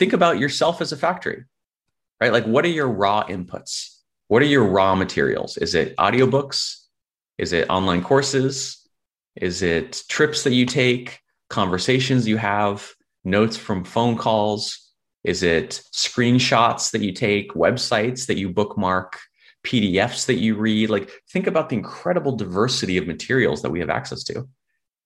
think about yourself as a factory, right? Like, what are your raw inputs? What are your raw materials? Is it audiobooks? Is it online courses? Is it trips that you take, conversations you have, notes from phone calls? Is it screenshots that you take, websites that you bookmark, PDFs that you read? Like, think about the incredible diversity of materials that we have access to.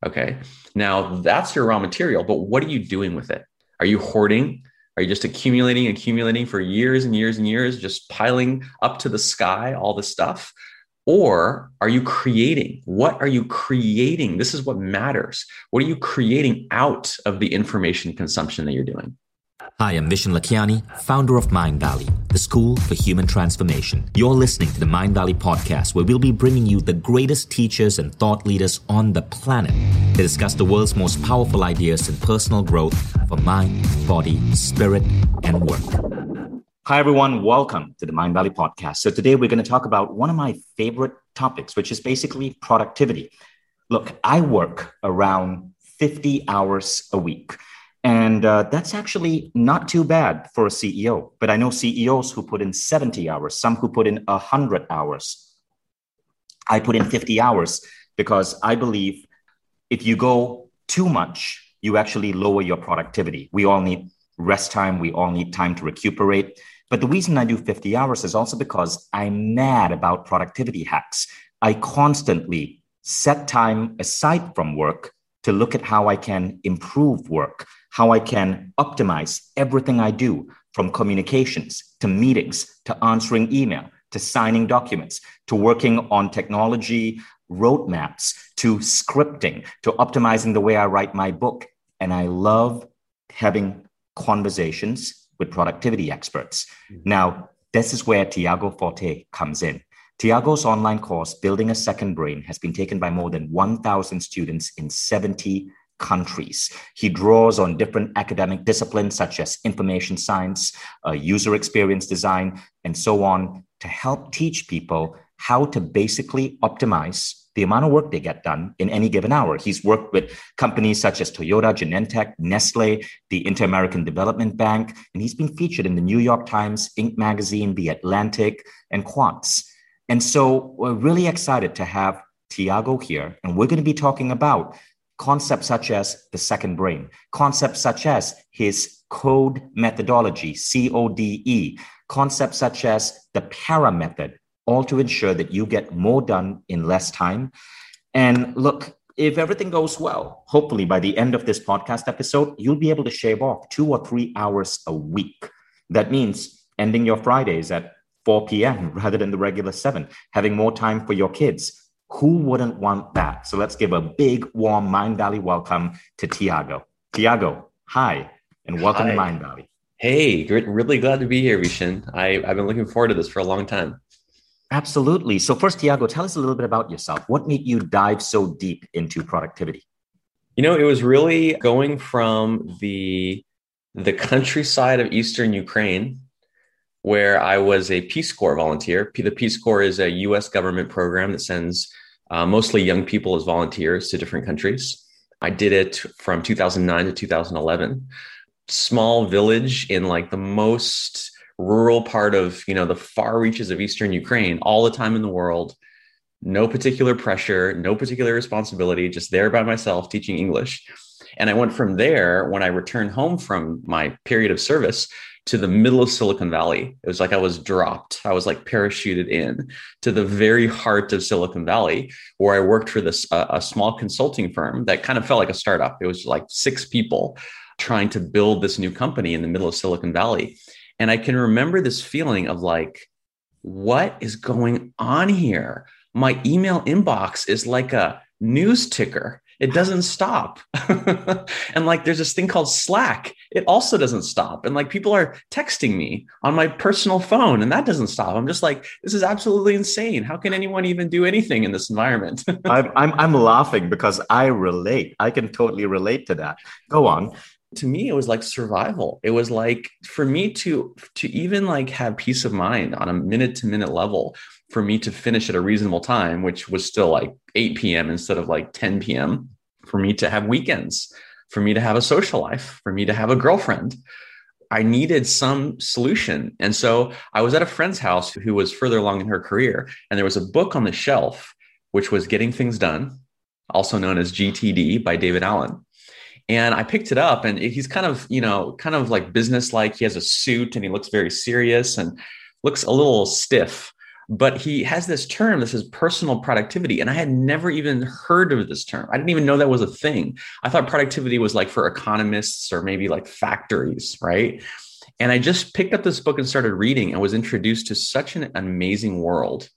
Okay. Now that's your raw material, but what are you doing with it? Are you hoarding? Are you just accumulating, accumulating for years and years and years, just piling up to the sky all the stuff? Or are you creating? What are you creating? This is what matters. What are you creating out of the information consumption that you're doing? Hi, I'm Vishen Lakhiani, founder of Mind Valley, the school for human transformation. You're listening to the Mind Valley podcast, where we'll be bringing you the greatest teachers and thought leaders on the planet to discuss the world's most powerful ideas in personal growth for mind, body, spirit, and work. Hi, everyone. Welcome to the Mind Valley podcast. So, today we're going to talk about one of my favorite topics, which is basically productivity. Look, I work around 50 hours a week. And uh, that's actually not too bad for a CEO. But I know CEOs who put in 70 hours, some who put in 100 hours. I put in 50 hours because I believe if you go too much, you actually lower your productivity. We all need rest time, we all need time to recuperate. But the reason I do 50 hours is also because I'm mad about productivity hacks. I constantly set time aside from work to look at how I can improve work, how I can optimize everything I do from communications to meetings to answering email to signing documents to working on technology roadmaps to scripting to optimizing the way I write my book. And I love having conversations with productivity experts. Mm-hmm. Now, this is where Tiago Forte comes in. Tiago's online course, Building a Second Brain, has been taken by more than 1,000 students in 70 countries. He draws on different academic disciplines such as information science, uh, user experience design, and so on to help teach people how to basically optimize the amount of work they get done in any given hour. He's worked with companies such as Toyota, Genentech, Nestle, the Inter American Development Bank, and he's been featured in the New York Times, Inc. magazine, The Atlantic, and Quartz. And so we're really excited to have Tiago here, and we're going to be talking about concepts such as the second brain, concepts such as his code methodology, C O D E, concepts such as the PARA method, all to ensure that you get more done in less time. And look, if everything goes well, hopefully by the end of this podcast episode, you'll be able to shave off two or three hours a week. That means ending your Fridays at 4 p.m. rather than the regular 7, having more time for your kids. Who wouldn't want that? So let's give a big, warm Mind Mindvalley welcome to Tiago. Tiago, hi, and welcome hi. to Mindvalley. Hey, really glad to be here, Vishen. I, I've been looking forward to this for a long time. Absolutely. So, first, Tiago, tell us a little bit about yourself. What made you dive so deep into productivity? You know, it was really going from the the countryside of eastern Ukraine where I was a Peace Corps volunteer. The Peace Corps is a US government program that sends uh, mostly young people as volunteers to different countries. I did it from 2009 to 2011. Small village in like the most rural part of, you know, the far reaches of Eastern Ukraine, all the time in the world. No particular pressure, no particular responsibility, just there by myself teaching English. And I went from there when I returned home from my period of service to the middle of Silicon Valley. It was like I was dropped. I was like parachuted in to the very heart of Silicon Valley, where I worked for this uh, a small consulting firm that kind of felt like a startup. It was like six people trying to build this new company in the middle of Silicon Valley. And I can remember this feeling of like, what is going on here? My email inbox is like a news ticker. It doesn't stop. and like there's this thing called Slack. It also doesn't stop. And like people are texting me on my personal phone and that doesn't stop. I'm just like, this is absolutely insane. How can anyone even do anything in this environment? I'm, I'm, I'm laughing because I relate. I can totally relate to that. Go on to me it was like survival it was like for me to to even like have peace of mind on a minute to minute level for me to finish at a reasonable time, which was still like 8 p.m. instead of like 10 p.m., for me to have weekends, for me to have a social life, for me to have a girlfriend. I needed some solution. And so I was at a friend's house who was further along in her career, and there was a book on the shelf, which was Getting Things Done, also known as GTD by David Allen. And I picked it up, and he's kind of, you know, kind of like business like. He has a suit and he looks very serious and looks a little stiff but he has this term this is personal productivity and i had never even heard of this term. I didn't even know that was a thing. I thought productivity was like for economists or maybe like factories right? And i just picked up this book and started reading and was introduced to such an amazing world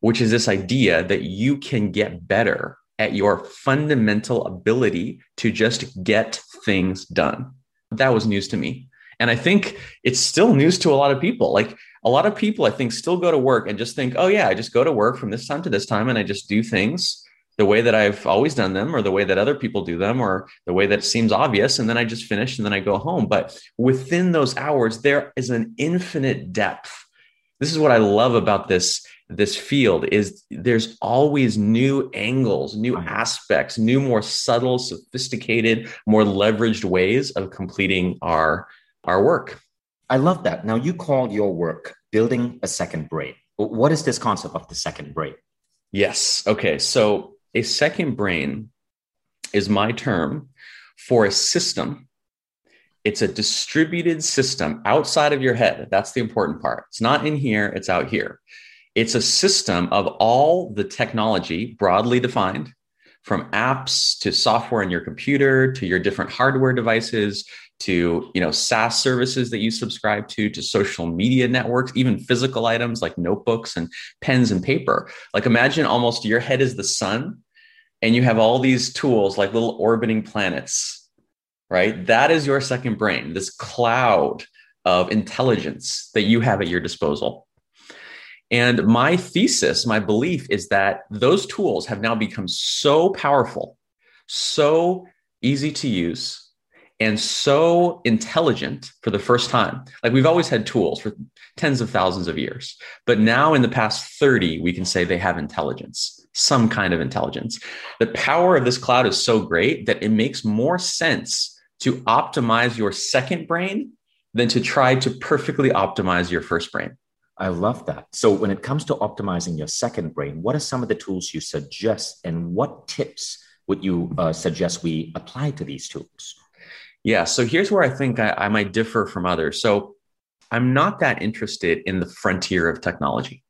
which is this idea that you can get better at your fundamental ability to just get things done. That was news to me. And i think it's still news to a lot of people. Like a lot of people i think still go to work and just think oh yeah i just go to work from this time to this time and i just do things the way that i've always done them or the way that other people do them or the way that seems obvious and then i just finish and then i go home. But within those hours there is an infinite depth. This is what i love about this this field is there's always new angles new mm-hmm. aspects new more subtle sophisticated more leveraged ways of completing our our work I love that. Now, you call your work building a second brain. What is this concept of the second brain? Yes. Okay. So, a second brain is my term for a system. It's a distributed system outside of your head. That's the important part. It's not in here, it's out here. It's a system of all the technology broadly defined from apps to software in your computer to your different hardware devices to you know SaaS services that you subscribe to, to social media networks, even physical items like notebooks and pens and paper. Like imagine almost your head is the sun, and you have all these tools like little orbiting planets, right? That is your second brain, this cloud of intelligence that you have at your disposal. And my thesis, my belief is that those tools have now become so powerful, so easy to use, and so intelligent for the first time. Like we've always had tools for tens of thousands of years, but now in the past 30, we can say they have intelligence, some kind of intelligence. The power of this cloud is so great that it makes more sense to optimize your second brain than to try to perfectly optimize your first brain. I love that. So, when it comes to optimizing your second brain, what are some of the tools you suggest, and what tips would you uh, suggest we apply to these tools? Yeah. So here's where I think I, I might differ from others. So I'm not that interested in the frontier of technology.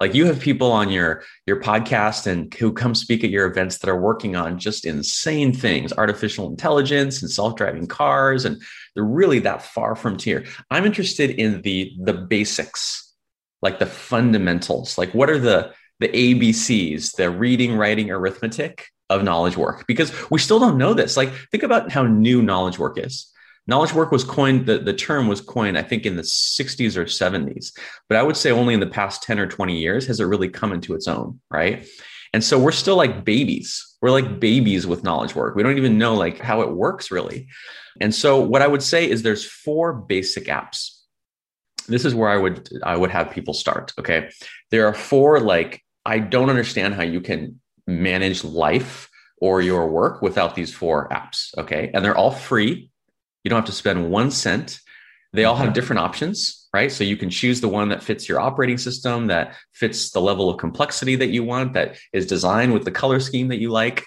Like you have people on your your podcast and who come speak at your events that are working on just insane things, artificial intelligence and self-driving cars, and they're really that far from tier. I'm interested in the the basics, like the fundamentals. Like what are the the ABCs, the reading, writing, arithmetic of knowledge work because we still don't know this. Like, think about how new knowledge work is. Knowledge work was coined, the, the term was coined, I think, in the 60s or 70s. But I would say only in the past 10 or 20 years has it really come into its own, right? And so we're still like babies. We're like babies with knowledge work. We don't even know like how it works really. And so what I would say is there's four basic apps. This is where I would I would have people start, okay? There are four like I don't understand how you can manage life or your work without these four apps. Okay. And they're all free. You don't have to spend one cent. They all have different options, right? So you can choose the one that fits your operating system, that fits the level of complexity that you want, that is designed with the color scheme that you like.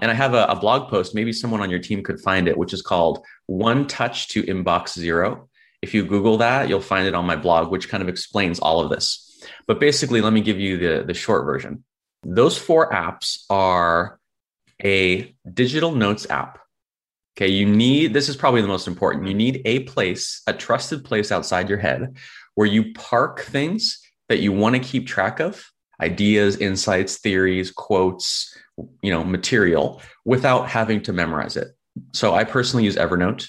And I have a, a blog post, maybe someone on your team could find it, which is called One Touch to Inbox Zero. If you Google that, you'll find it on my blog, which kind of explains all of this. But basically, let me give you the, the short version. Those four apps are a digital notes app. Okay, you need this is probably the most important. You need a place, a trusted place outside your head where you park things that you want to keep track of, ideas, insights, theories, quotes, you know, material without having to memorize it. So I personally use Evernote.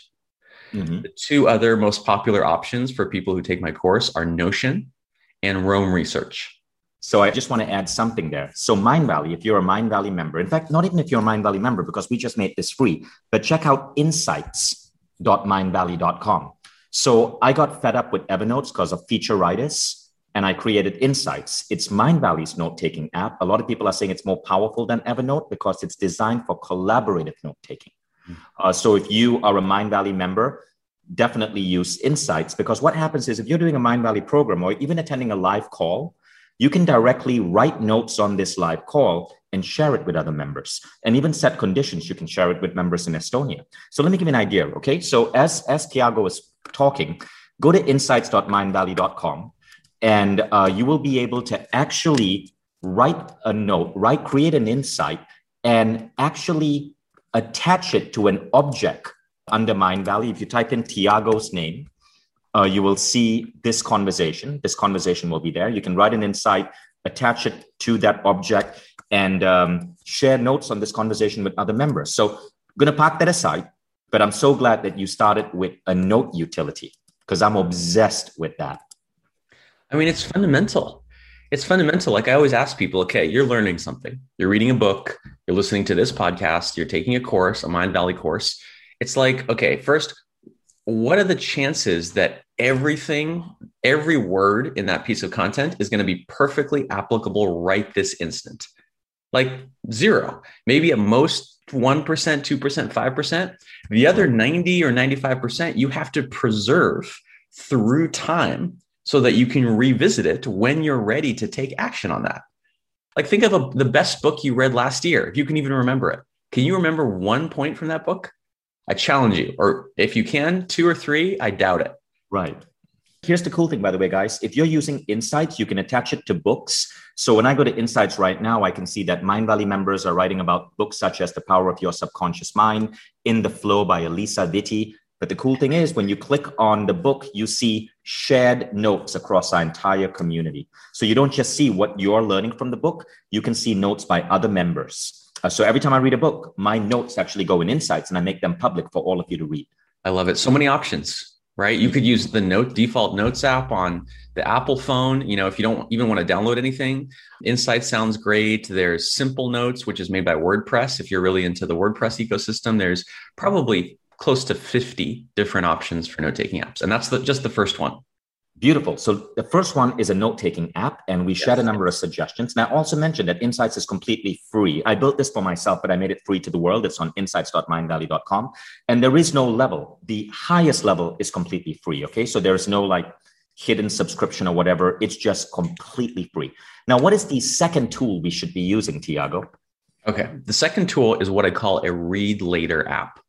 Mm-hmm. The two other most popular options for people who take my course are Notion and Roam Research. So I just want to add something there. So Mindvalley, if you're a Mindvalley member, in fact, not even if you're a Mindvalley member, because we just made this free, but check out insights.mindvalley.com. So I got fed up with Evernote because of featureitis, and I created Insights. It's Mindvalley's note-taking app. A lot of people are saying it's more powerful than Evernote because it's designed for collaborative note-taking. Mm-hmm. Uh, so if you are a Mindvalley member, definitely use Insights because what happens is if you're doing a Mindvalley program or even attending a live call, you can directly write notes on this live call and share it with other members and even set conditions. You can share it with members in Estonia. So let me give you an idea. Okay. So as, as Tiago is talking, go to insights.mindvalley.com and uh, you will be able to actually write a note, write, create an insight and actually attach it to an object under Mindvalley. If you type in Tiago's name, uh, you will see this conversation. This conversation will be there. You can write an insight, attach it to that object, and um, share notes on this conversation with other members. So I'm going to park that aside, but I'm so glad that you started with a note utility because I'm obsessed with that. I mean, it's fundamental. It's fundamental. Like I always ask people, okay, you're learning something. You're reading a book, you're listening to this podcast, you're taking a course, a Mind Valley course. It's like, okay, first, what are the chances that everything, every word in that piece of content is going to be perfectly applicable right this instant? Like zero, maybe at most 1%, 2%, 5%. The other 90 or 95%, you have to preserve through time so that you can revisit it when you're ready to take action on that. Like, think of a, the best book you read last year, if you can even remember it. Can you remember one point from that book? I challenge you, or if you can, two or three, I doubt it. Right. Here's the cool thing, by the way, guys. If you're using Insights, you can attach it to books. So when I go to Insights right now, I can see that Mind Valley members are writing about books such as The Power of Your Subconscious Mind, In the FLO by Alisa Vitti, but the cool thing is, when you click on the book, you see shared notes across our entire community. So you don't just see what you're learning from the book, you can see notes by other members. Uh, so every time I read a book, my notes actually go in insights and I make them public for all of you to read. I love it. So many options, right? You could use the note default notes app on the Apple phone. You know, if you don't even want to download anything, Insight sounds great. There's Simple Notes, which is made by WordPress. If you're really into the WordPress ecosystem, there's probably close to 50 different options for note taking apps. And that's the, just the first one. Beautiful. So the first one is a note taking app, and we yes. shared a number of suggestions. And I also mentioned that Insights is completely free. I built this for myself, but I made it free to the world. It's on insights.mindvalley.com. And there is no level. The highest level is completely free. Okay. So there is no like hidden subscription or whatever. It's just completely free. Now, what is the second tool we should be using, Tiago? Okay. The second tool is what I call a read later app.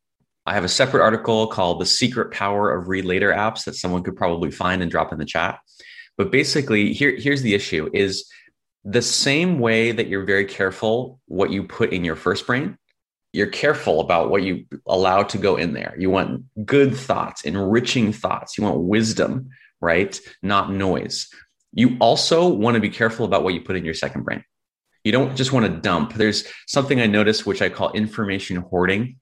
I have a separate article called The Secret Power of Read Later Apps that someone could probably find and drop in the chat. But basically, here, here's the issue is the same way that you're very careful what you put in your first brain, you're careful about what you allow to go in there. You want good thoughts, enriching thoughts. You want wisdom, right? Not noise. You also want to be careful about what you put in your second brain. You don't just want to dump. There's something I noticed, which I call information hoarding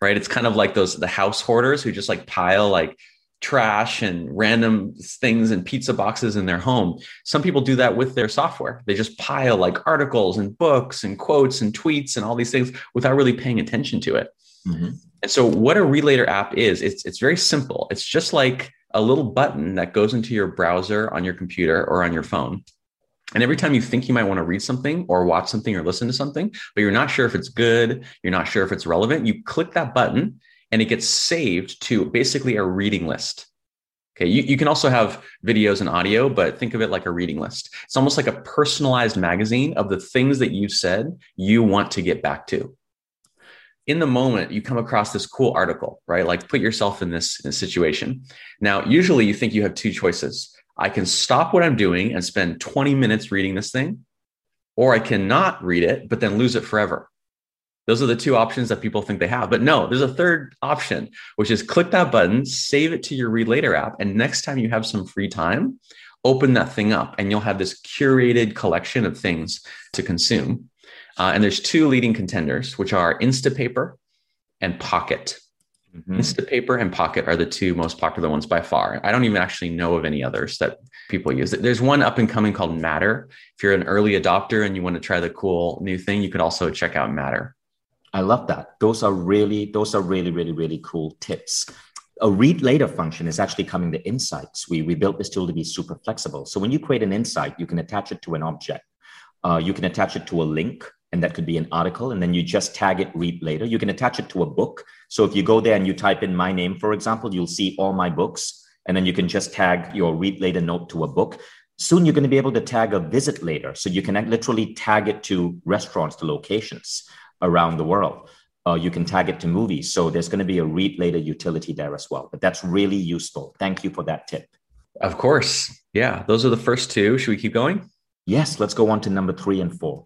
right? It's kind of like those the house hoarders who just like pile like trash and random things and pizza boxes in their home. Some people do that with their software. They just pile like articles and books and quotes and tweets and all these things without really paying attention to it. Mm-hmm. And so what a Read Later app is, it's it's very simple. It's just like a little button that goes into your browser on your computer or on your phone. And every time you think you might want to read something or watch something or listen to something, but you're not sure if it's good, you're not sure if it's relevant, you click that button and it gets saved to basically a reading list. Okay. You, you can also have videos and audio, but think of it like a reading list. It's almost like a personalized magazine of the things that you said you want to get back to. In the moment, you come across this cool article, right? Like put yourself in this, in this situation. Now, usually you think you have two choices I can stop what I'm doing and spend 20 minutes reading this thing, or I cannot read it, but then lose it forever. Those are the two options that people think they have. But no, there's a third option, which is click that button, save it to your Read Later app. And next time you have some free time, open that thing up and you'll have this curated collection of things to consume. Uh, and there's two leading contenders, which are Instapaper and Pocket. Mm-hmm. Instapaper and Pocket are the two most popular ones by far. I don't even actually know of any others that people use. There's one up and coming called Matter. If you're an early adopter and you want to try the cool new thing, you could also check out Matter. I love that. Those are really, those are really, really, really cool tips. A read later function is actually coming to insights. We, we built this tool to be super flexible. So when you create an insight, you can attach it to an object. Uh, you can attach it to a link and that could be an article, and then you just tag it read later. You can attach it to a book. So if you go there and you type in my name, for example, you'll see all my books, and then you can just tag your read later note to a book. Soon you're going to be able to tag a visit later. So you can literally tag it to restaurants, to locations around the world. Uh, you can tag it to movies. So there's going to be a read later utility there as well. But that's really useful. Thank you for that tip. Of course. Yeah. Those are the first two. Should we keep going? Yes. Let's go on to number three and four.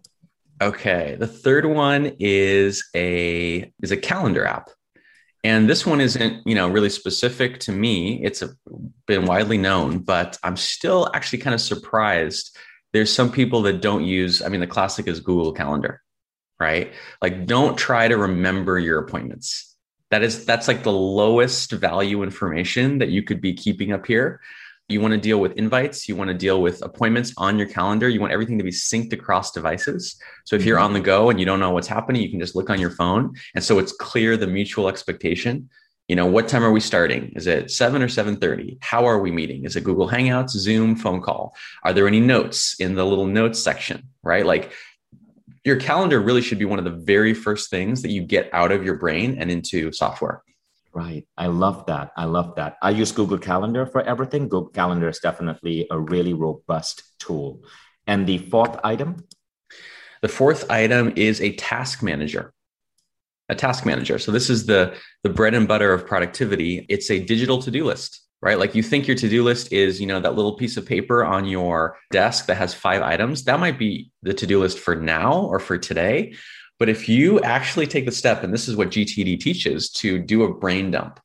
Okay. The third one is a is a calendar app. And this one isn't, you know, really specific to me. It's a, been widely known, but I'm still actually kind of surprised. There's some people that don't use, I mean, the classic is Google Calendar, right? Like don't try to remember your appointments. That is that's like the lowest value information that you could be keeping up here you want to deal with invites, you want to deal with appointments on your calendar, you want everything to be synced across devices. So if you're mm-hmm. on the go and you don't know what's happening, you can just look on your phone. And so it's clear the mutual expectation. You know, what time are we starting? Is it 7 or 7:30? How are we meeting? Is it Google Hangouts, Zoom, phone call? Are there any notes in the little notes section, right? Like your calendar really should be one of the very first things that you get out of your brain and into software. Right. I love that. I love that. I use Google Calendar for everything. Google Calendar is definitely a really robust tool. And the fourth item? The fourth item is a task manager. A task manager. So this is the the bread and butter of productivity. It's a digital to-do list, right? Like you think your to-do list is, you know, that little piece of paper on your desk that has five items. That might be the to-do list for now or for today. But if you actually take the step, and this is what GTD teaches, to do a brain dump,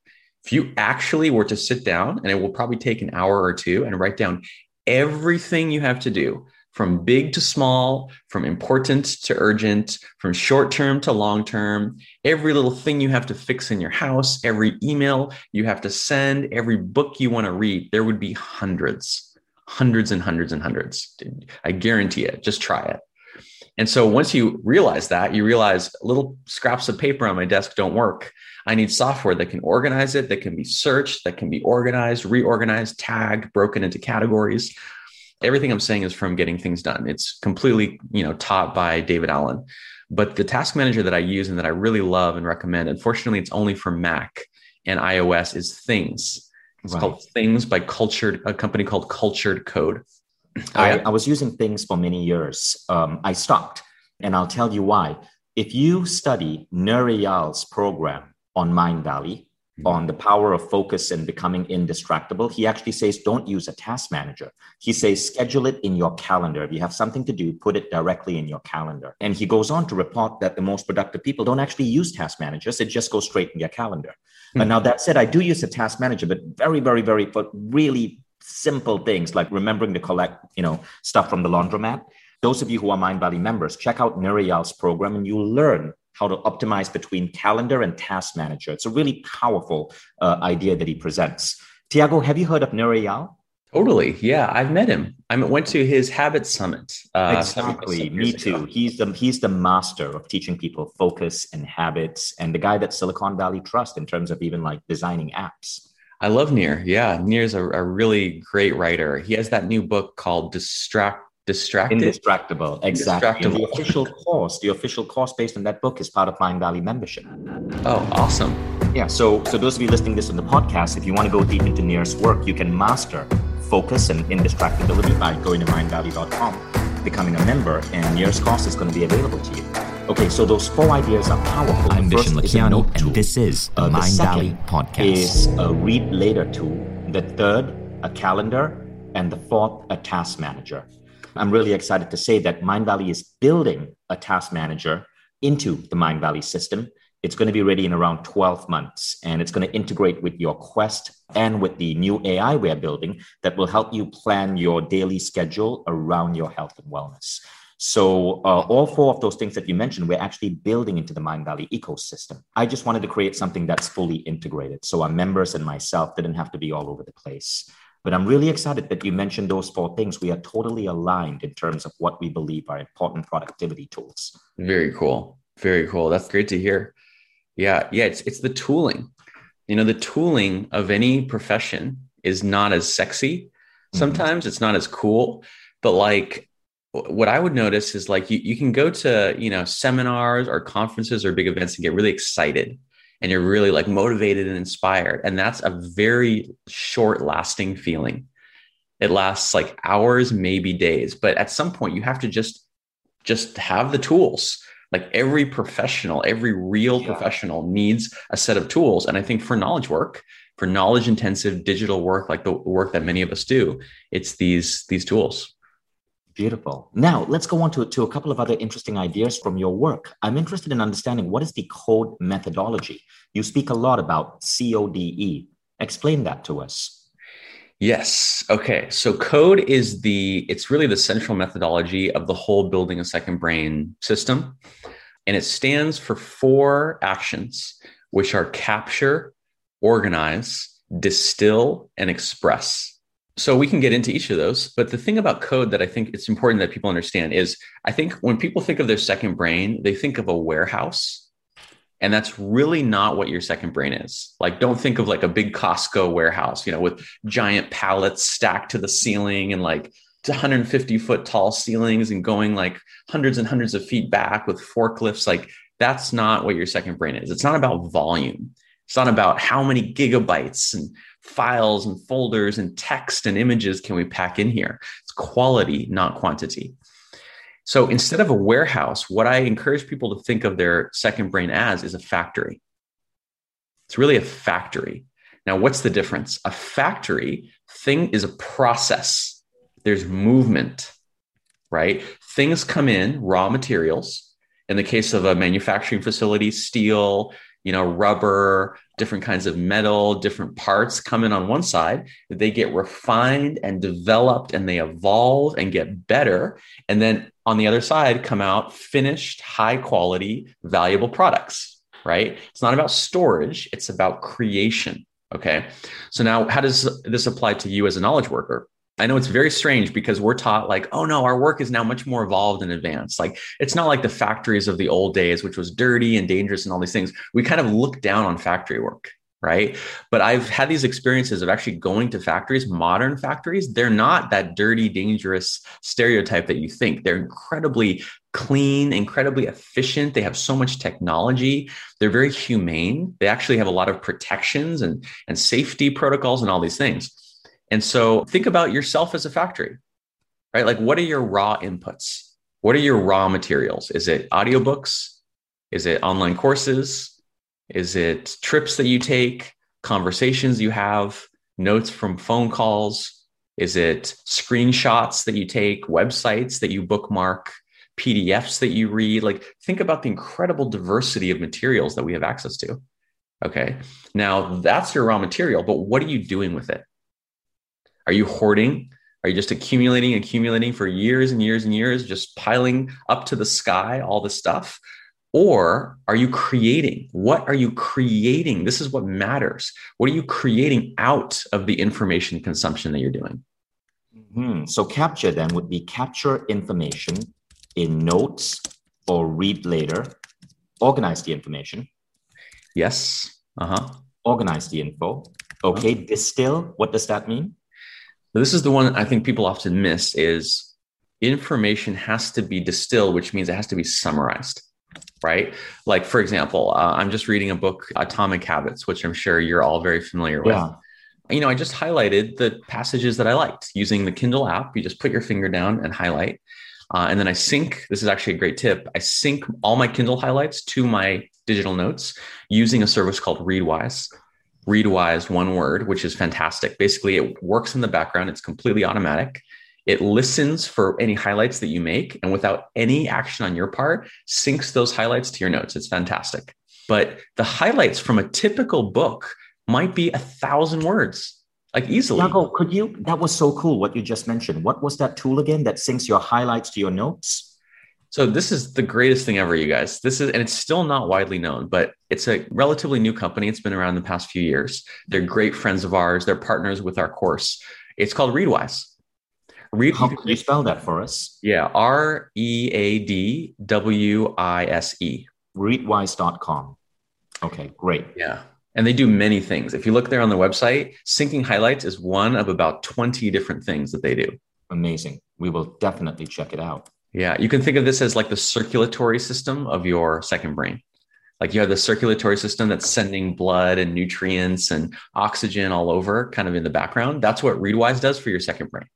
if you actually were to sit down, and it will probably take an hour or two, and write down everything you have to do from big to small, from important to urgent, from short term to long term, every little thing you have to fix in your house, every email you have to send, every book you want to read, there would be hundreds, hundreds and hundreds and hundreds. I guarantee it. Just try it. And so once you realize that, you realize little scraps of paper on my desk don't work. I need software that can organize it, that can be searched, that can be organized, reorganized, tagged, broken into categories. Everything I'm saying is from getting things done. It's completely, you know, taught by David Allen. But the task manager that I use and that I really love and recommend, unfortunately, it's only for Mac and iOS is Things. It's right. called Things by Cultured, a company called Cultured Code. Oh, I, I, was using things for many years. Um, I stopped, and I'll tell you why. If you study Nir Eyal's program on Mindvalley, mm-hmm. on the power of focus and becoming indistractable, he actually says don't use a task manager. He says schedule it in your calendar. If you have something to do, put it directly in your calendar. And he goes on to report that the most productive people don't actually use task managers, it just goes straight in their calendar. Mm-hmm. But now that said, I do use a task manager, but very, very, very, but really simple things like remembering to collect, you know, stuff from the laundromat. Those of you who are MindBody members, check out Nir Eyal's program and you'll learn how to optimize between calendar and task manager. It's a really powerful uh, idea that he presents. Tiago, have you heard of Eyal? Totally. Yeah, I've met him. I went to his Habit Summit. Uh, exactly. Me too. Ago. He's the he's the master of teaching people focus and habits, and the guy that Silicon Valley trust in terms of even like designing apps. I love Nir. Yeah, Nir's a, a really great writer. He has that new book called Distract Distracted. Indistractable, exactly. the official course, the official course based on that book is part of Mind Valley membership. Oh, awesome. Yeah. So, so those of you listening this on the podcast, if you want to go deep into Nir's work, you can master focus and indistractability by going to mindvalley.com, becoming a member, and Nir's course is going to be available to you. Okay, so those four ideas are powerful. I'm Vishen Lakhiani, and this is the uh, Mind Valley Podcast. Is a read later tool. The third, a calendar, and the fourth, a task manager. I'm really excited to say that Mindvalley is building a task manager into the Mindvalley system. It's going to be ready in around 12 months, and it's going to integrate with your Quest and with the new AI we're building that will help you plan your daily schedule around your health and wellness. So uh, all four of those things that you mentioned, we're actually building into the Mindvalley ecosystem. I just wanted to create something that's fully integrated. So our members and myself didn't have to be all over the place. But I'm really excited that you mentioned those four things. We are totally aligned in terms of what we believe are important productivity tools. Very cool. Very cool. That's great to hear. Yeah. Yeah. It's, it's the tooling. You know, the tooling of any profession is not as sexy. Mm-hmm. Sometimes mm-hmm. it's not as cool, but like what I would notice is like you, you can go to, you know, seminars or conferences or big events and get really excited and you're really like motivated and inspired. And that's a very short lasting feeling. It lasts like hours, maybe days, but at some point you have to just just have the tools. Like every professional, every real yeah. professional needs a set of tools. And I think for knowledge work, for knowledge intensive digital work like the work that many of us do, it's these these tools. Beautiful. Now, let's go on to, to a couple of other interesting ideas from your work. I'm interested in understanding what is the code methodology? You speak a lot about CODE. Explain that to us. Yes. Okay. So code is the, it's really the central methodology of the whole building a second brain system. And it stands for four actions, which are capture, organize, distill, and express. So we can get into each of those. But the thing about code that I think it's important that people understand is I think when people think of their second brain, they think of a warehouse. And that's really not what your second brain is. Like, don't think of like a big Costco warehouse, you know, with giant pallets stacked to the ceiling and like 150 foot tall ceilings and going like hundreds and hundreds of feet back with forklifts. Like, that's not what your second brain is. It's not about volume. It's not about how many gigabytes and files and folders and text and images can we pack in here? It's quality, not quantity. So instead of a warehouse, what I encourage people to think of their second brain as is a factory. It's really a factory. Now, what's the difference? A factory thing is a process. There's movement, right? Things come in, raw materials. In the case of a manufacturing facility, steel, you know, rubber, different kinds of metal, different parts come in on one side, they get refined and developed and they evolve and get better. And then on the other side come out finished, high quality, valuable products, right? It's not about storage, it's about creation. Okay. So now, how does this apply to you as a knowledge worker? I know it's very strange because we're taught like, oh no, our work is now much more evolved and advanced. Like it's not like the factories of the old days, which was dirty and dangerous and all these things. We kind of look down on factory work, right? But I've had these experiences of actually going to factories, modern factories. They're not that dirty, dangerous stereotype that you think. They're incredibly clean, incredibly efficient. They have so much technology. They're very humane. They actually have a lot of protections and, and safety protocols and all these things. And so think about yourself as a factory, right? Like, what are your raw inputs? What are your raw materials? Is it audiobooks? Is it online courses? Is it trips that you take, conversations you have, notes from phone calls? Is it screenshots that you take, websites that you bookmark, PDFs that you read? Like, think about the incredible diversity of materials that we have access to. Okay. Now, that's your raw material, but what are you doing with it? Are you hoarding? Are you just accumulating, accumulating for years and years and years, just piling up to the sky all this stuff? Or are you creating? What are you creating? This is what matters. What are you creating out of the information consumption that you're doing? Mm-hmm. So, capture then would be capture information in notes or read later, organize the information. Yes. Uh huh. Organize the info. Okay. Uh-huh. Distill. What does that mean? This is the one I think people often miss is information has to be distilled, which means it has to be summarized, right? Like, for example, uh, I'm just reading a book, Atomic Habits, which I'm sure you're all very familiar with. Yeah. You know, I just highlighted the passages that I liked using the Kindle app. You just put your finger down and highlight. Uh, and then I sync. This is actually a great tip. I sync all my Kindle highlights to my digital notes using a service called Readwise. Readwise one word, which is fantastic. Basically, it works in the background, it's completely automatic. It listens for any highlights that you make and without any action on your part, syncs those highlights to your notes. It's fantastic. But the highlights from a typical book might be a thousand words, like easily. Yago, could you? That was so cool what you just mentioned. What was that tool again that syncs your highlights to your notes? So this is the greatest thing ever, you guys. This is, and it's still not widely known, but it's a relatively new company. It's been around the past few years. They're great friends of ours. They're partners with our course. It's called Readwise. Read, How can you spell that for us? Yeah, R E A D W I S E. Readwise.com. Okay, great. Yeah. And they do many things. If you look there on the website, syncing highlights is one of about 20 different things that they do. Amazing. We will definitely check it out. Yeah, you can think of this as like the circulatory system of your second brain. Like you have the circulatory system that's sending blood and nutrients and oxygen all over, kind of in the background. That's what Readwise does for your second brain.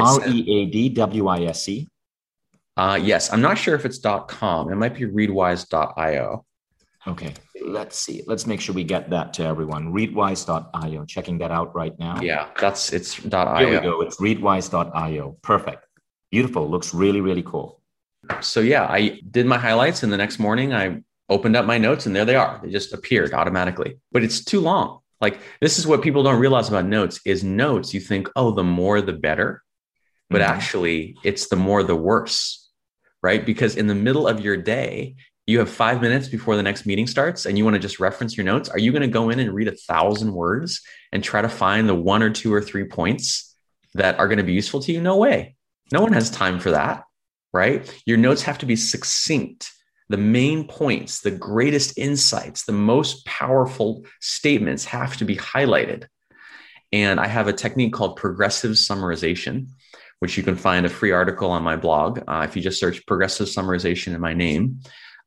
R E A D W I S E. Uh, yes, I'm not sure if it's .com. It might be readwise.io. Okay, let's see. Let's make sure we get that to everyone. Readwise.io. Checking that out right now. Yeah, that's it's .io. Here we go. It's readwise.io. Perfect. Beautiful. Looks really, really cool. So yeah, I did my highlights, and the next morning I opened up my notes, and there they are. They just appeared automatically. But it's too long. Like this is what people don't realize about notes is notes. You think, oh, the more the better, but mm-hmm. actually, it's the more the worse, right? Because in the middle of your day, you have five minutes before the next meeting starts and you want to just reference your notes, are you going to go in and read a thousand words and try to find the one or two or three points that are going to be useful to you? No way. No one has time for that, right? Your notes have to be succinct. The main points, the greatest insights, the most powerful statements have to be highlighted. And I have a technique called progressive summarization, which you can find a free article on my blog. Uh, if you just search progressive summarization in my name,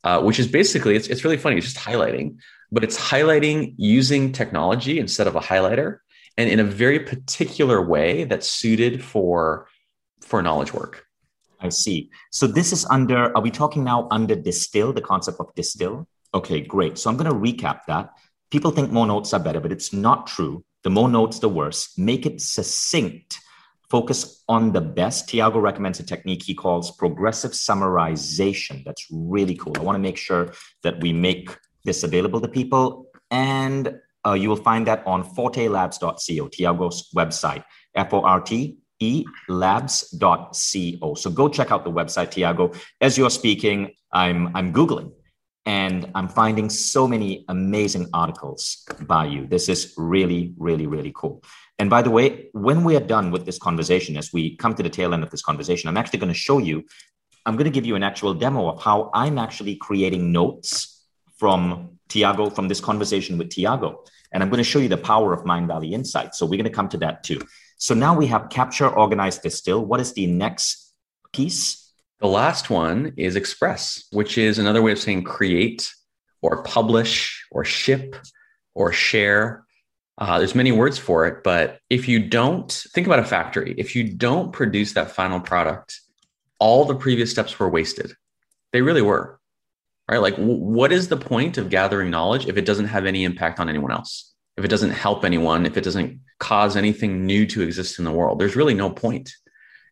uh, which is basically it's, it's really funny it's just highlighting but it's highlighting using technology instead of a highlighter and in a very particular way that's suited for for knowledge work i see so this is under are we talking now under distill the concept of distill okay great so i'm going to recap that people think more notes are better but it's not true the more notes the worse make it succinct focus on the best. Tiago recommends a technique he calls progressive summarization. That's really cool. I want to make sure that we make this available to people. And uh, you will find that on fortelabs.co, Tiago's website, F O R T E labs.co. So go check out the website, Tiago. As you're speaking, I'm, I'm Googling and I'm finding so many amazing articles by you. This is really, really, really cool. And by the way, when we are done with this conversation, as we come to the tail end of this conversation, I'm actually going to show you, I'm going to give you an actual demo of how I'm actually creating notes from Tiago, from this conversation with Tiago. And I'm going to show you the power of Mind Valley Insights. So we're going to come to that too. So now we have capture, organize, distill. What is the next piece? The last one is express, which is another way of saying create or publish or ship or share uh, there's many words for it, but if you don't think about a factory, if you don't produce that final product, all the previous steps were wasted. They really were, right? Like, w- what is the point of gathering knowledge if it doesn't have any impact on anyone else? If it doesn't help anyone, if it doesn't cause anything new to exist in the world, there's really no point.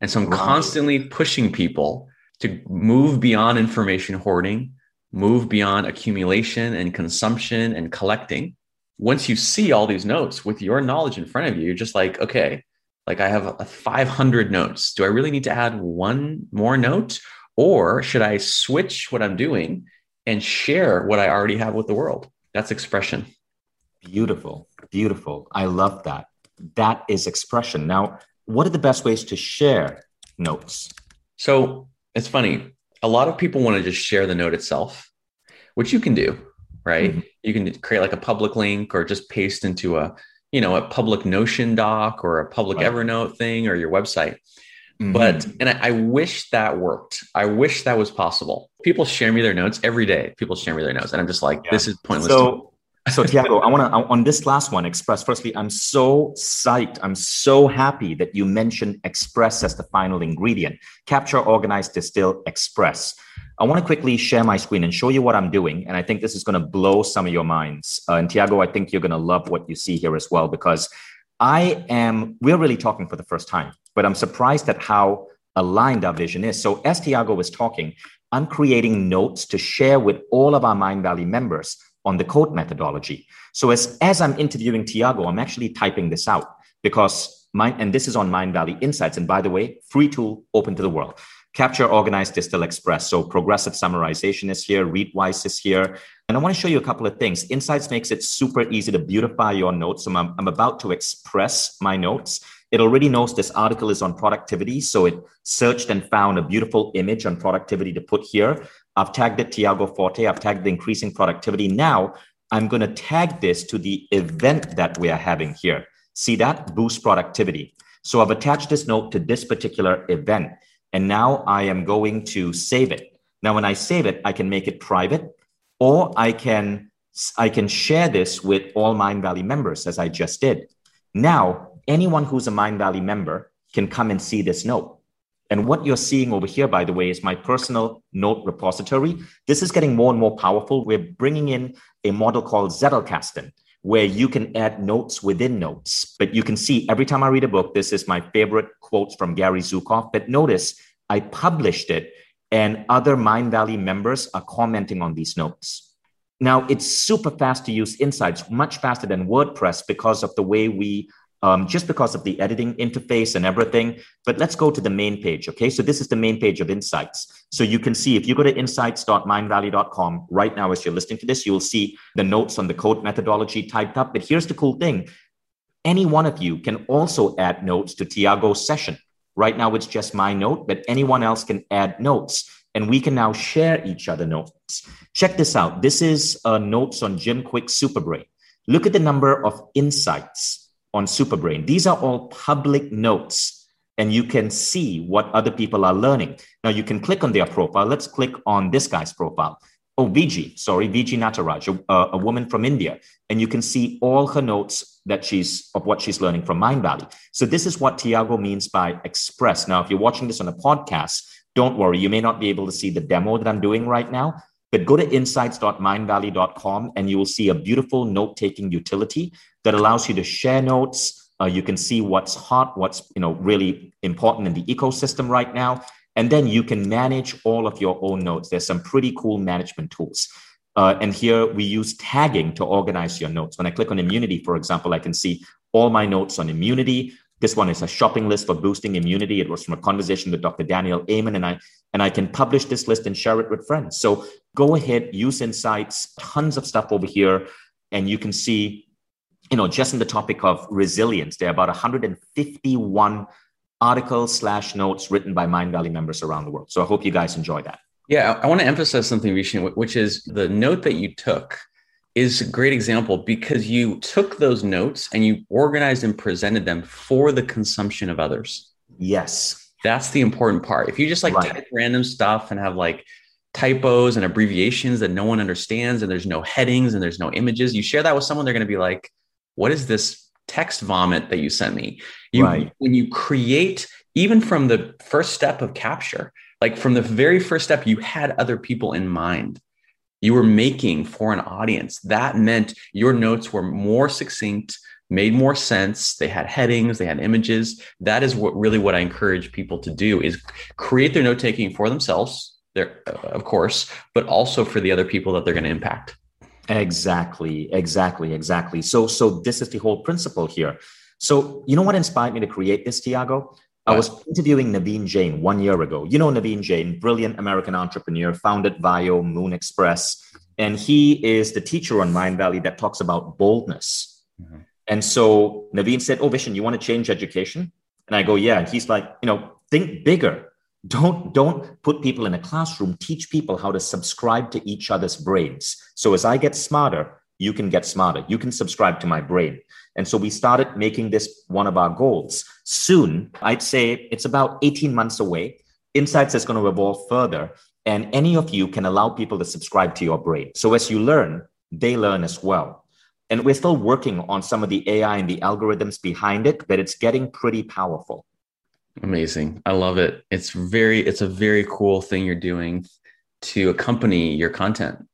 And so I'm right. constantly pushing people to move beyond information hoarding, move beyond accumulation and consumption and collecting once you see all these notes with your knowledge in front of you, you're just like, okay, like I have a 500 notes. Do I really need to add one more note? Or should I switch what I'm doing and share what I already have with the world? That's expression. Beautiful. Beautiful. I love that. That is expression. Now, what are the best ways to share notes? So it's funny. A lot of people want to just share the note itself, which you can do right? Mm-hmm. You can create like a public link or just paste into a, you know, a public Notion doc or a public right. Evernote thing or your website. Mm-hmm. But, and I, I, wish that worked. I wish that was possible. People share me their notes every day. People share me their notes. And I'm just like, yeah. this is pointless. So, so Tiago, I want to on this last one express. Firstly, I'm so psyched. I'm so happy that you mentioned express as the final ingredient. Capture, organize, distill, express. I want to quickly share my screen and show you what I'm doing. And I think this is going to blow some of your minds. Uh, and Tiago, I think you're going to love what you see here as well, because I am, we're really talking for the first time, but I'm surprised at how aligned our vision is. So as Tiago was talking, I'm creating notes to share with all of our Mind Valley members on the code methodology. So as, as I'm interviewing Tiago, I'm actually typing this out because mine, and this is on Mind Valley Insights. And by the way, free tool open to the world. Capture, Organize, Distill, Express. So progressive summarization is here, Readwise is here. And I want to show you a couple of things. Insights makes it super easy to beautify your notes. So I'm, I'm about to express my notes. It already knows this article is on productivity. So it searched and found a beautiful image on productivity to put here. I've tagged it Tiago Forte. I've tagged the increasing productivity. Now I'm going to tag this to the event that we are having here. See that? Boost productivity. So I've attached this note to this particular event. And now I am going to save it. Now, when I save it, I can make it private or I can, I can share this with all Mind Valley members as I just did. Now, anyone who's a Mind Valley member can come and see this note. And what you're seeing over here, by the way, is my personal note repository. This is getting more and more powerful. We're bringing in a model called Zettelkasten, where you can add notes within notes. But you can see every time I read a book, this is my favorite quotes from Gary Zukav. But notice I published it, and other Mind Valley members are commenting on these notes. Now, it's super fast to use Insights, much faster than WordPress because of the way we um, just because of the editing interface and everything. But let's go to the main page. Okay. So this is the main page of Insights. So you can see if you go to insights.mindvalley.com right now, as you're listening to this, you'll see the notes on the code methodology typed up. But here's the cool thing any one of you can also add notes to Tiago's session. Right now, it's just my note, but anyone else can add notes. And we can now share each other notes. Check this out. This is uh, notes on Jim Kwik's Superbrain. Look at the number of insights on Superbrain. These are all public notes, and you can see what other people are learning. Now, you can click on their profile. Let's click on this guy's profile. Oh, VG, sorry, VG Nataraj, a, a woman from India. And you can see all her notes that she's of what she's learning from Mindvalley. So this is what Tiago means by express. Now, if you're watching this on a podcast, don't worry, you may not be able to see the demo that I'm doing right now, but go to insights.mindvalley.com and you will see a beautiful note taking utility that allows you to share notes. Uh, you can see what's hot, what's you know really important in the ecosystem right now, and then you can manage all of your own notes. There's some pretty cool management tools. Uh, and here we use tagging to organize your notes. When I click on immunity, for example, I can see all my notes on immunity. This one is a shopping list for boosting immunity. It was from a conversation with Dr. Daniel Amen, and I and I can publish this list and share it with friends. So go ahead, use insights, tons of stuff over here, and you can see, you know, just in the topic of resilience, there are about 151 articles slash notes written by Mind Valley members around the world. So I hope you guys enjoy that. Yeah, I want to emphasize something, Vishen, which is the note that you took is a great example because you took those notes and you organized and presented them for the consumption of others. Yes. That's the important part. If you just like right. type random stuff and have like typos and abbreviations that no one understands and there's no headings and there's no images, you share that with someone, they're going to be like, what is this text vomit that you sent me? You, right. When you create, even from the first step of capture, like from the very first step, you had other people in mind you were making for an audience. That meant your notes were more succinct, made more sense. They had headings, they had images. That is what really what I encourage people to do is create their note taking for themselves, there of course, but also for the other people that they're going to impact. Exactly, exactly, exactly. So so this is the whole principle here. So you know what inspired me to create this, Tiago? I was interviewing Naveen Jain one year ago. You know Naveen Jain, brilliant American entrepreneur, founded Viome, Moon Express, and he is the teacher on Mind Valley that talks about boldness. Mm-hmm. And so Naveen said, "Oh, Vishen, you want to change education?" And I go, "Yeah." And he's like, "You know, think bigger. Don't don't put people in a classroom. Teach people how to subscribe to each other's brains. So as I get smarter, you can get smarter. You can subscribe to my brain." And so we started making this one of our goals. Soon, I'd say it's about 18 months away. Insights is going to evolve further. And any of you can allow people to subscribe to your brain. So as you learn, they learn as well. And we're still working on some of the AI and the algorithms behind it, but it's getting pretty powerful. Amazing. I love it. It's very, it's a very cool thing you're doing to accompany your content.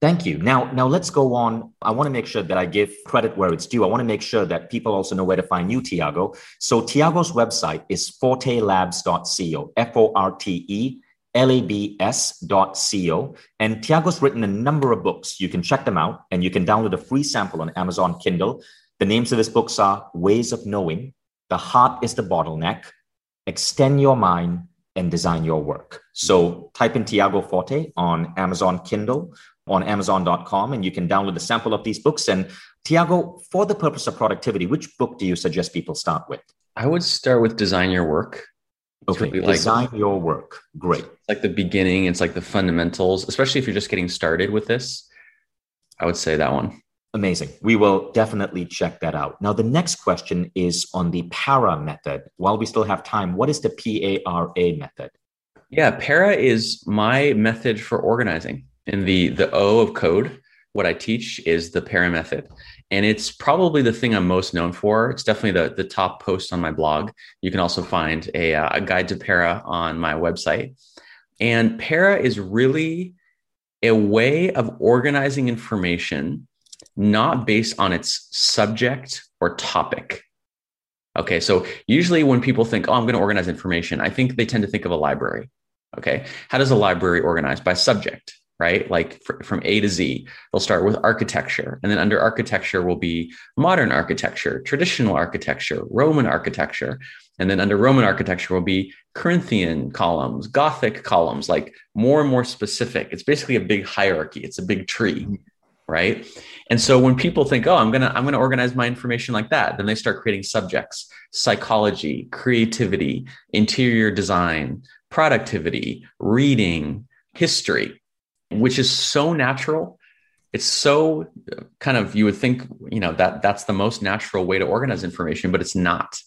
Thank you. Now, now let's go on. I want to make sure that I give credit where it's due. I want to make sure that people also know where to find you, Tiago. So Tiago's website is fortelabs.co, F-O-R-T-E labs.co. And Tiago's written a number of books. You can check them out and you can download a free sample on Amazon Kindle. The names of his books are Ways of Knowing, The Heart is the Bottleneck, Extend Your Mind, and Design Your Work. So type in Tiago Forte on Amazon Kindle on Amazon.com, and you can download a sample of these books. And Tiago, for the purpose of productivity, which book do you suggest people start with? I would start with Design Your Work. Okay, really design like, your work. Great. Like the beginning, it's like the fundamentals, especially if you're just getting started with this. I would say that one. Amazing. We will definitely check that out. Now, the next question is on the PARA method. While we still have time, what is the PARA method? Yeah, PARA is my method for organizing. In the the O of code, what I teach is the PARA method. And it's probably the thing I'm most known for. It's definitely the, the top post on my blog. You can also find a, uh, a guide to PARA on my website. And PARA is really a way of organizing information not based on its subject or topic. Okay, so usually when people think, oh, I'm going to organize information, I think they tend to think of a library. Okay, how does a library organize? By subject, right? Like fr- from A to Z. They'll start with architecture, and then under architecture will be modern architecture, traditional architecture, Roman architecture. And then under Roman architecture will be Corinthian columns, Gothic columns, like more and more specific. It's basically a big hierarchy, it's a big tree right? And so when people think oh i'm going to i'm going to organize my information like that then they start creating subjects. Psychology creativity interior design productivity reading history which is so natural. It's so kind of you would think you know that that's the most natural way to organize information but it's not.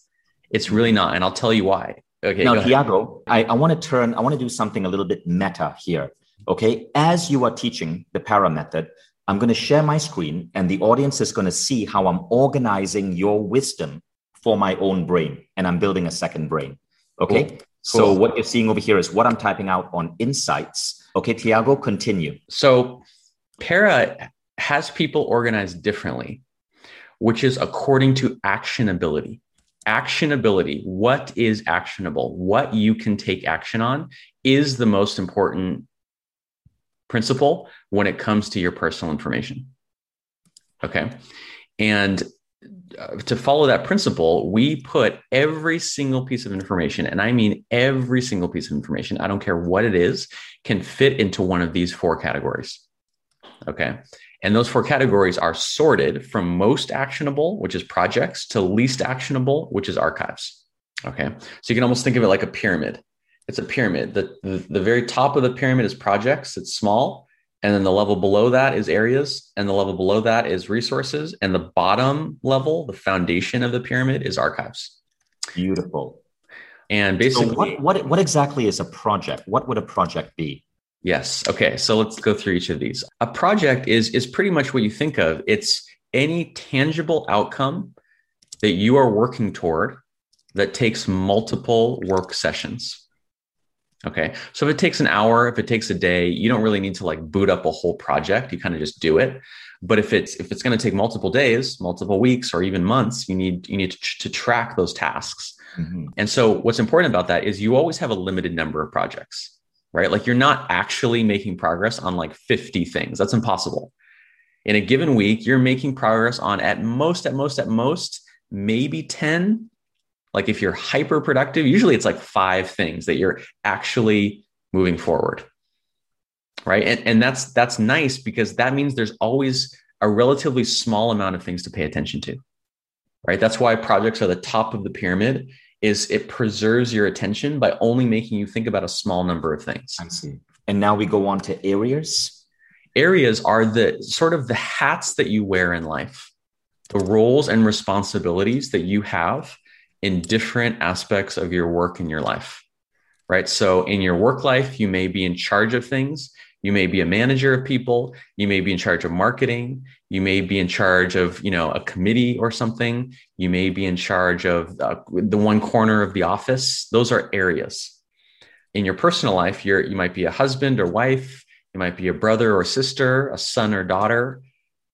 It's really not and i'll tell you why. Okay now tiago I, I want to turn i want to do something a little bit meta here okay? As you are teaching the para method I'm going to share my screen and the audience is going to see how I'm organizing your wisdom for my own brain. And I'm building a second brain. Okay. Cool. So cool. what you're seeing over here is what I'm typing out on insights. Okay, Tiago, continue. So para has people organized differently, which is according to actionability. Actionability, what is actionable, what you can take action on, is the most important principle when it comes to your personal information. Okay. And uh, to follow that principle, we put every single piece of information, and I mean every single piece of information, I don't care what it is, can fit into one of these four categories. Okay. And those four categories are sorted from most actionable, which is projects, to least actionable, which is archives. Okay. So you can almost think of it like a pyramid it's a pyramid. The, the, the very top of the pyramid is projects. It's small, and then the level below that is areas, and the level below that is resources, and the bottom level, the foundation of the pyramid, is archives. Beautiful. And basically, so what, what what exactly is a project? What would a project be? Yes. Okay. So let's go through each of these. A project is is pretty much what you think of. It's any tangible outcome that you are working toward that takes multiple work sessions. Okay. So if it takes an hour, if it takes a day, you don't really need to like boot up a whole project. You kind of just do it. But if it's if it's going to take multiple days, multiple weeks, or even months, you need you need to, to track those tasks. Mm-hmm. And so what's important about that is you always have a limited number of projects, right? Like you're not actually making progress on like 50 things. That's impossible. In a given week, you're making progress on at most, at most, at most, maybe 10 like if you're hyper productive, usually it's like five things that you're actually moving forward. Right. And, and that's that's nice because that means there's always a relatively small amount of things to pay attention to. Right. That's why projects are the top of the pyramid is it preserves your attention by only making you think about a small number of things. I see. And now we go on to areas. Areas are the sort of the hats that you wear in life, the roles and responsibilities that you have in different aspects of your work and your life, right? So in your work life, you may be in charge of things. You may be a manager of people. You may be in charge of marketing. You may be in charge of, you know, a committee or something. You may be in charge of uh, the one corner of the office. Those are areas. In your personal life, you're you might be a husband or wife. You might be a brother or sister, a son or daughter.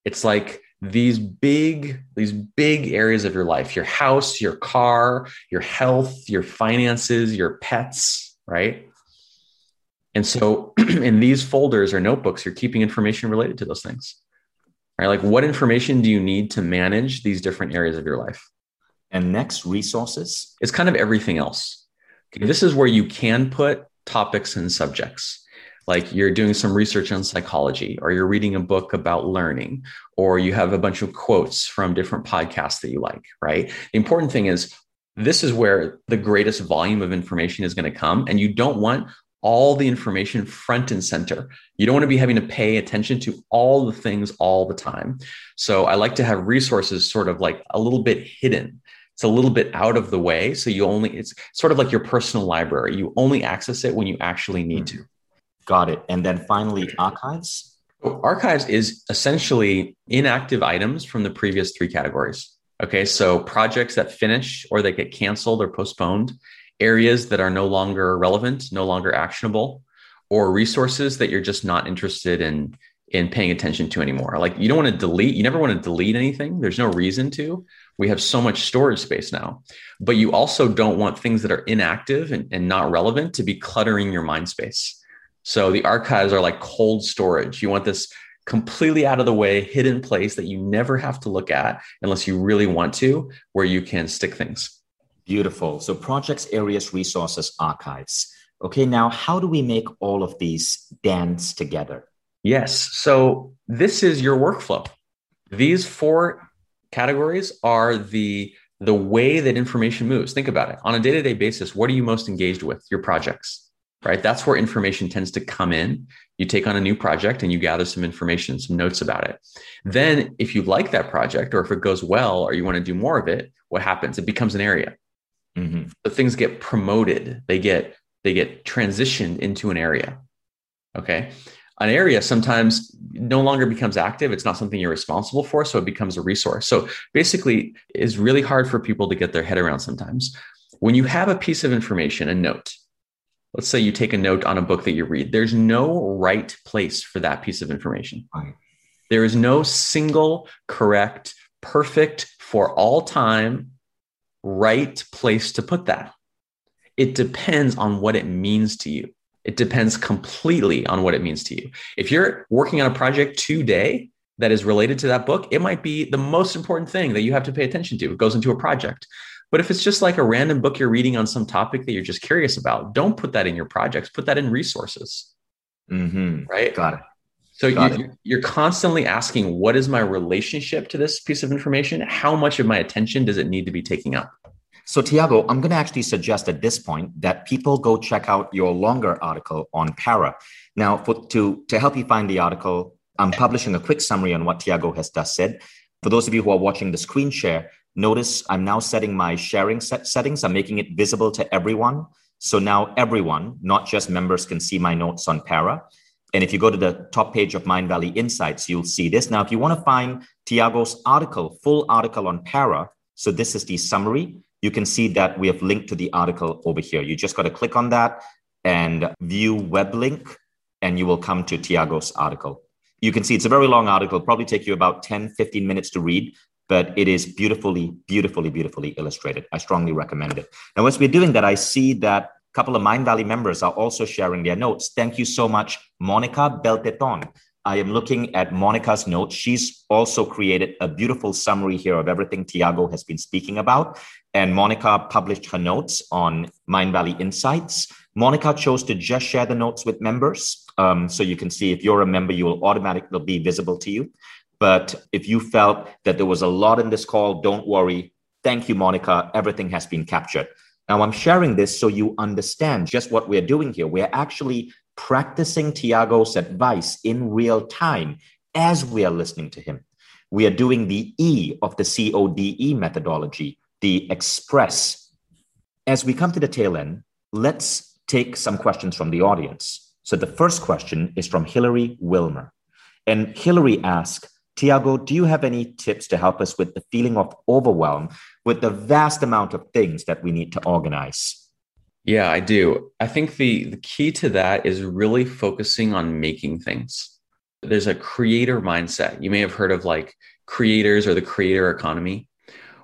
It's like these big these big areas of your life your house your car your health your finances your pets right? And so in these folders or notebooks you're keeping information related to those things right? Like what information do you need to manage these different areas of your life? And next resources. It's kind of everything else. Okay, this is where you can put topics and subjects like you're doing some research on psychology or you're reading a book about learning or you have a bunch of quotes from different podcasts that you like right the important thing is this is where the greatest volume of information is going to come and you don't want all the information front and center. You don't want to be having to pay attention to all the things all the time. So I like to have resources sort of like a little bit hidden. It's a little bit out of the way. So you only, it's sort of like your personal library. You only access it when you actually need mm-hmm. to. Got it. And then finally, archives. Archives is essentially inactive items from the previous three categories. Okay, so projects that finish or that get canceled or postponed, areas that are no longer relevant, no longer actionable, or resources that you're just not interested in in paying attention to anymore. Like you don't want to delete, you never want to delete anything. There's no reason to. We have so much storage space now. But you also don't want things that are inactive and, and not relevant to be cluttering your mind space. So the archives are like cold storage. You want this completely out of the way, hidden place that you never have to look at unless you really want to, where you can stick things. Beautiful. So projects, areas, resources, archives. Okay, now how do we make all of these dance together? Yes. So this is your workflow. These four categories are the the way that information moves. Think about it. On a day-to-day basis, what are you most engaged with? Your projects right? That's where information tends to come in. You take on a new project and you gather some information, some notes about it. Then, if you like that project or if it goes well or you want to do more of it, what happens? It becomes an area. Mm-hmm. So things get promoted. They get they get transitioned into an area. Okay. An area sometimes no longer becomes active. It's not something you're responsible for. So it becomes a resource. So basically, it's really hard for people to get their head around sometimes. When you have a piece of information, a note, let's say you take a note on a book that you read, there's no right place for that piece of information. Right. There is no single correct, perfect for all time, right place to put that. It depends on what it means to you. It depends completely on what it means to you. If you're working on a project today that is related to that book, it might be the most important thing that you have to pay attention to. It goes into a project. But if it's just like a random book you're reading on some topic that you're just curious about, don't put that in your projects. Put that in resources. Mm-hmm. Right. Got it. So you, you're constantly asking, what is my relationship to this piece of information? How much of my attention does it need to be taking up? So, Tiago, I'm going to actually suggest at this point that people go check out your longer article on para. Now, for, to, to help you find the article, I'm publishing a quick summary on what Tiago has just said. For those of you who are watching the screen share, Notice I'm now setting my sharing set settings. I'm making it visible to everyone. So now everyone, not just members, can see my notes on Para. And if you go to the top page of Mind Valley Insights, you'll see this. Now, if you want to find Tiago's article, full article on Para, so this is the summary, you can see that we have linked to the article over here. You just got to click on that and view web link, and you will come to Tiago's article. You can see it's a very long article, probably take you about 10, 15 minutes to read but it is beautifully, beautifully, beautifully illustrated. I strongly recommend it. Now, as we're doing that, I see that a couple of Mind Valley members are also sharing their notes. Thank you so much, Monica Belteton. I am looking at Monica's notes. She's also created a beautiful summary here of everything Tiago has been speaking about. And Monica published her notes on Mind Valley Insights. Monica chose to just share the notes with members. Um, so you can see if you're a member, you will automatically be visible to you. But if you felt that there was a lot in this call, don't worry. Thank you, Monica. Everything has been captured. Now, I'm sharing this so you understand just what we're doing here. We're actually practicing Tiago's advice in real time as we are listening to him. We are doing the E of the CODE methodology, the express. As we come to the tail end, let's take some questions from the audience. So the first question is from Hillary Wilmer. And Hillary asks, Tiago, do you have any tips to help us with the feeling of overwhelm with the vast amount of things that we need to organize? Yeah, I do. I think the, the key to that is really focusing on making things. There's a creator mindset. You may have heard of like creators or the creator economy.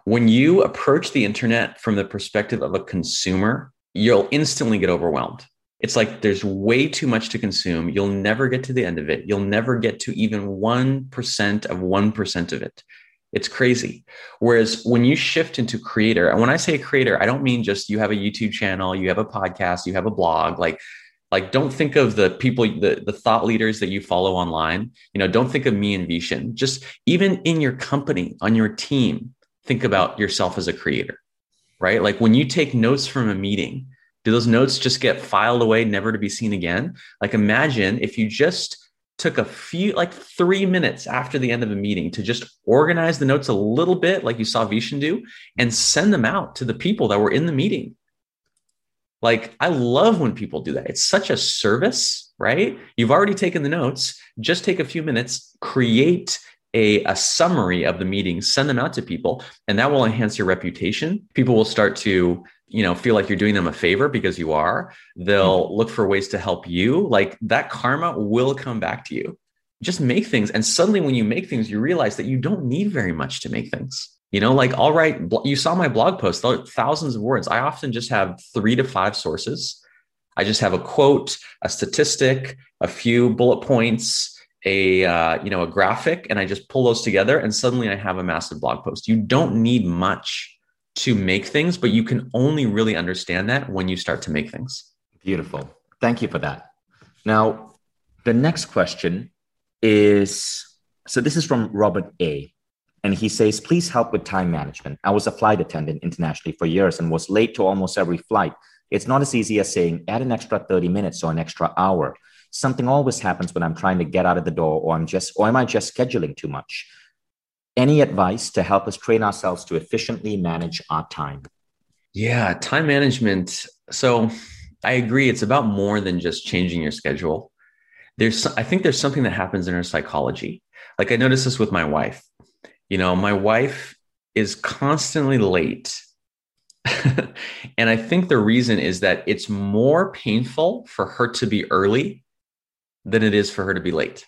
When you approach the internet from the perspective of a consumer, you'll instantly get overwhelmed. It's like there's way too much to consume. You'll never get to the end of it. You'll never get to even 1% of 1% of it. It's crazy. Whereas when you shift into creator, and when I say creator, I don't mean just you have a YouTube channel, you have a podcast, you have a blog, like like don't think of the people the, the thought leaders that you follow online you know don't think of me and vishen just even in your company on your team think about yourself as a creator right like when you take notes from a meeting Do those notes just get filed away, never to be seen again? Like, imagine if you just took a few, like three minutes after the end of a meeting to just organize the notes a little bit, like you saw Vishen do, and send them out to the people that were in the meeting. Like, I love when people do that. It's such a service, right? You've already taken the notes. Just take a few minutes, create a, a summary of the meeting, send them out to people, and that will enhance your reputation. People will start to you know feel like you're doing them a favor because you are they'll mm-hmm. look for ways to help you. Like that karma will come back to you. Just make things and suddenly when you make things you realize that you don't need very much to make things. You know like all right you saw my blog post thousands of words. I often just have 3 to 5 sources. I just have a quote a statistic a few bullet points a uh, you know a graphic and i just pull those together and suddenly i have a massive blog post. You don't need much to make things, but you can only really understand that when you start to make things. Beautiful. Thank you for that. Now, the next question is so this is from Robert A. And he says, please help with time management. I was a flight attendant internationally for years and was late to almost every flight. It's not as easy as saying, add an extra 30 minutes or an extra hour. Something always happens when I'm trying to get out of the door, or I'm just, or am I just scheduling too much? Any advice to help us train ourselves to efficiently manage our time? Yeah, time management. So I agree. It's about more than just changing your schedule. There's, I think there's something that happens in our psychology. Like I noticed this with my wife. You know, my wife is constantly late. and I think the reason is that it's more painful for her to be early than it is for her to be late.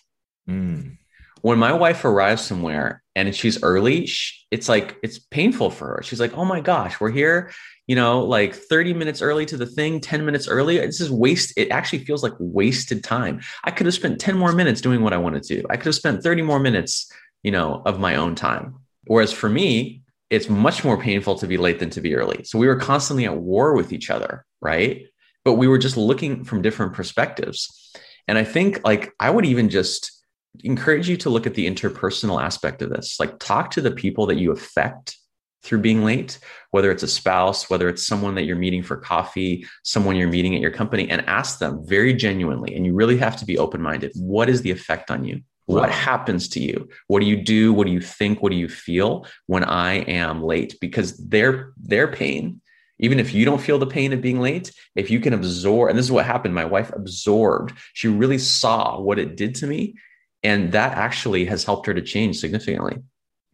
Mm. When my wife arrives somewhere and she's early, it's like it's painful for her. She's like, "Oh my gosh, we're here, you know, like 30 minutes early to the thing, 10 minutes early. This is waste. It actually feels like wasted time. I could have spent 10 more minutes doing what I wanted to. I could have spent 30 more minutes, you know, of my own time. Whereas for me, it's much more painful to be late than to be early. So we were constantly at war with each other, right? But we were just looking from different perspectives. And I think like I would even just encourage you to look at the interpersonal aspect of this. Like, talk to the people that you affect through being late, whether it's a spouse, whether it's someone that you're meeting for coffee, someone you're meeting at your company, and ask them very genuinely. And you really have to be open minded. What is the effect on you? What happens to you? What do you do? What do you think? What do you feel when I am late? Because their their pain, even if you don't feel the pain of being late, if you can absorb, and this is what happened, my wife absorbed. She really saw what it did to me, and that actually has helped her to change significantly.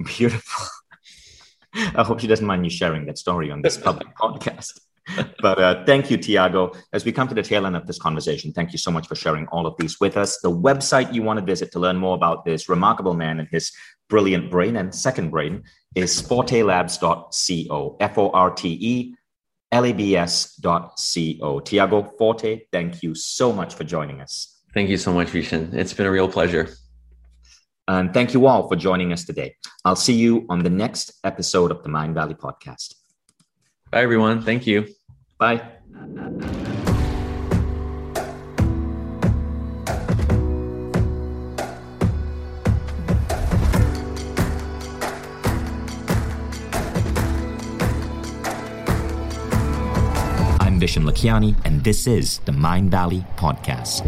Beautiful. I hope she doesn't mind you sharing that story on this public podcast. But uh, thank you, Tiago. As we come to the tail end of this conversation, thank you so much for sharing all of these with us. The website you want to visit to learn more about this remarkable man and his brilliant brain and second brain is fortelabs.co, F O R T E L A B S.co. Tiago Forte, thank you so much for joining us. Thank you so much, Vishen. It's been a real pleasure. And thank you all for joining us today. I'll see you on the next episode of the Mind Valley podcast. Bye, everyone. Thank you. Bye. I'm Vishen Lakhiani, and this is the Mind Valley Podcast.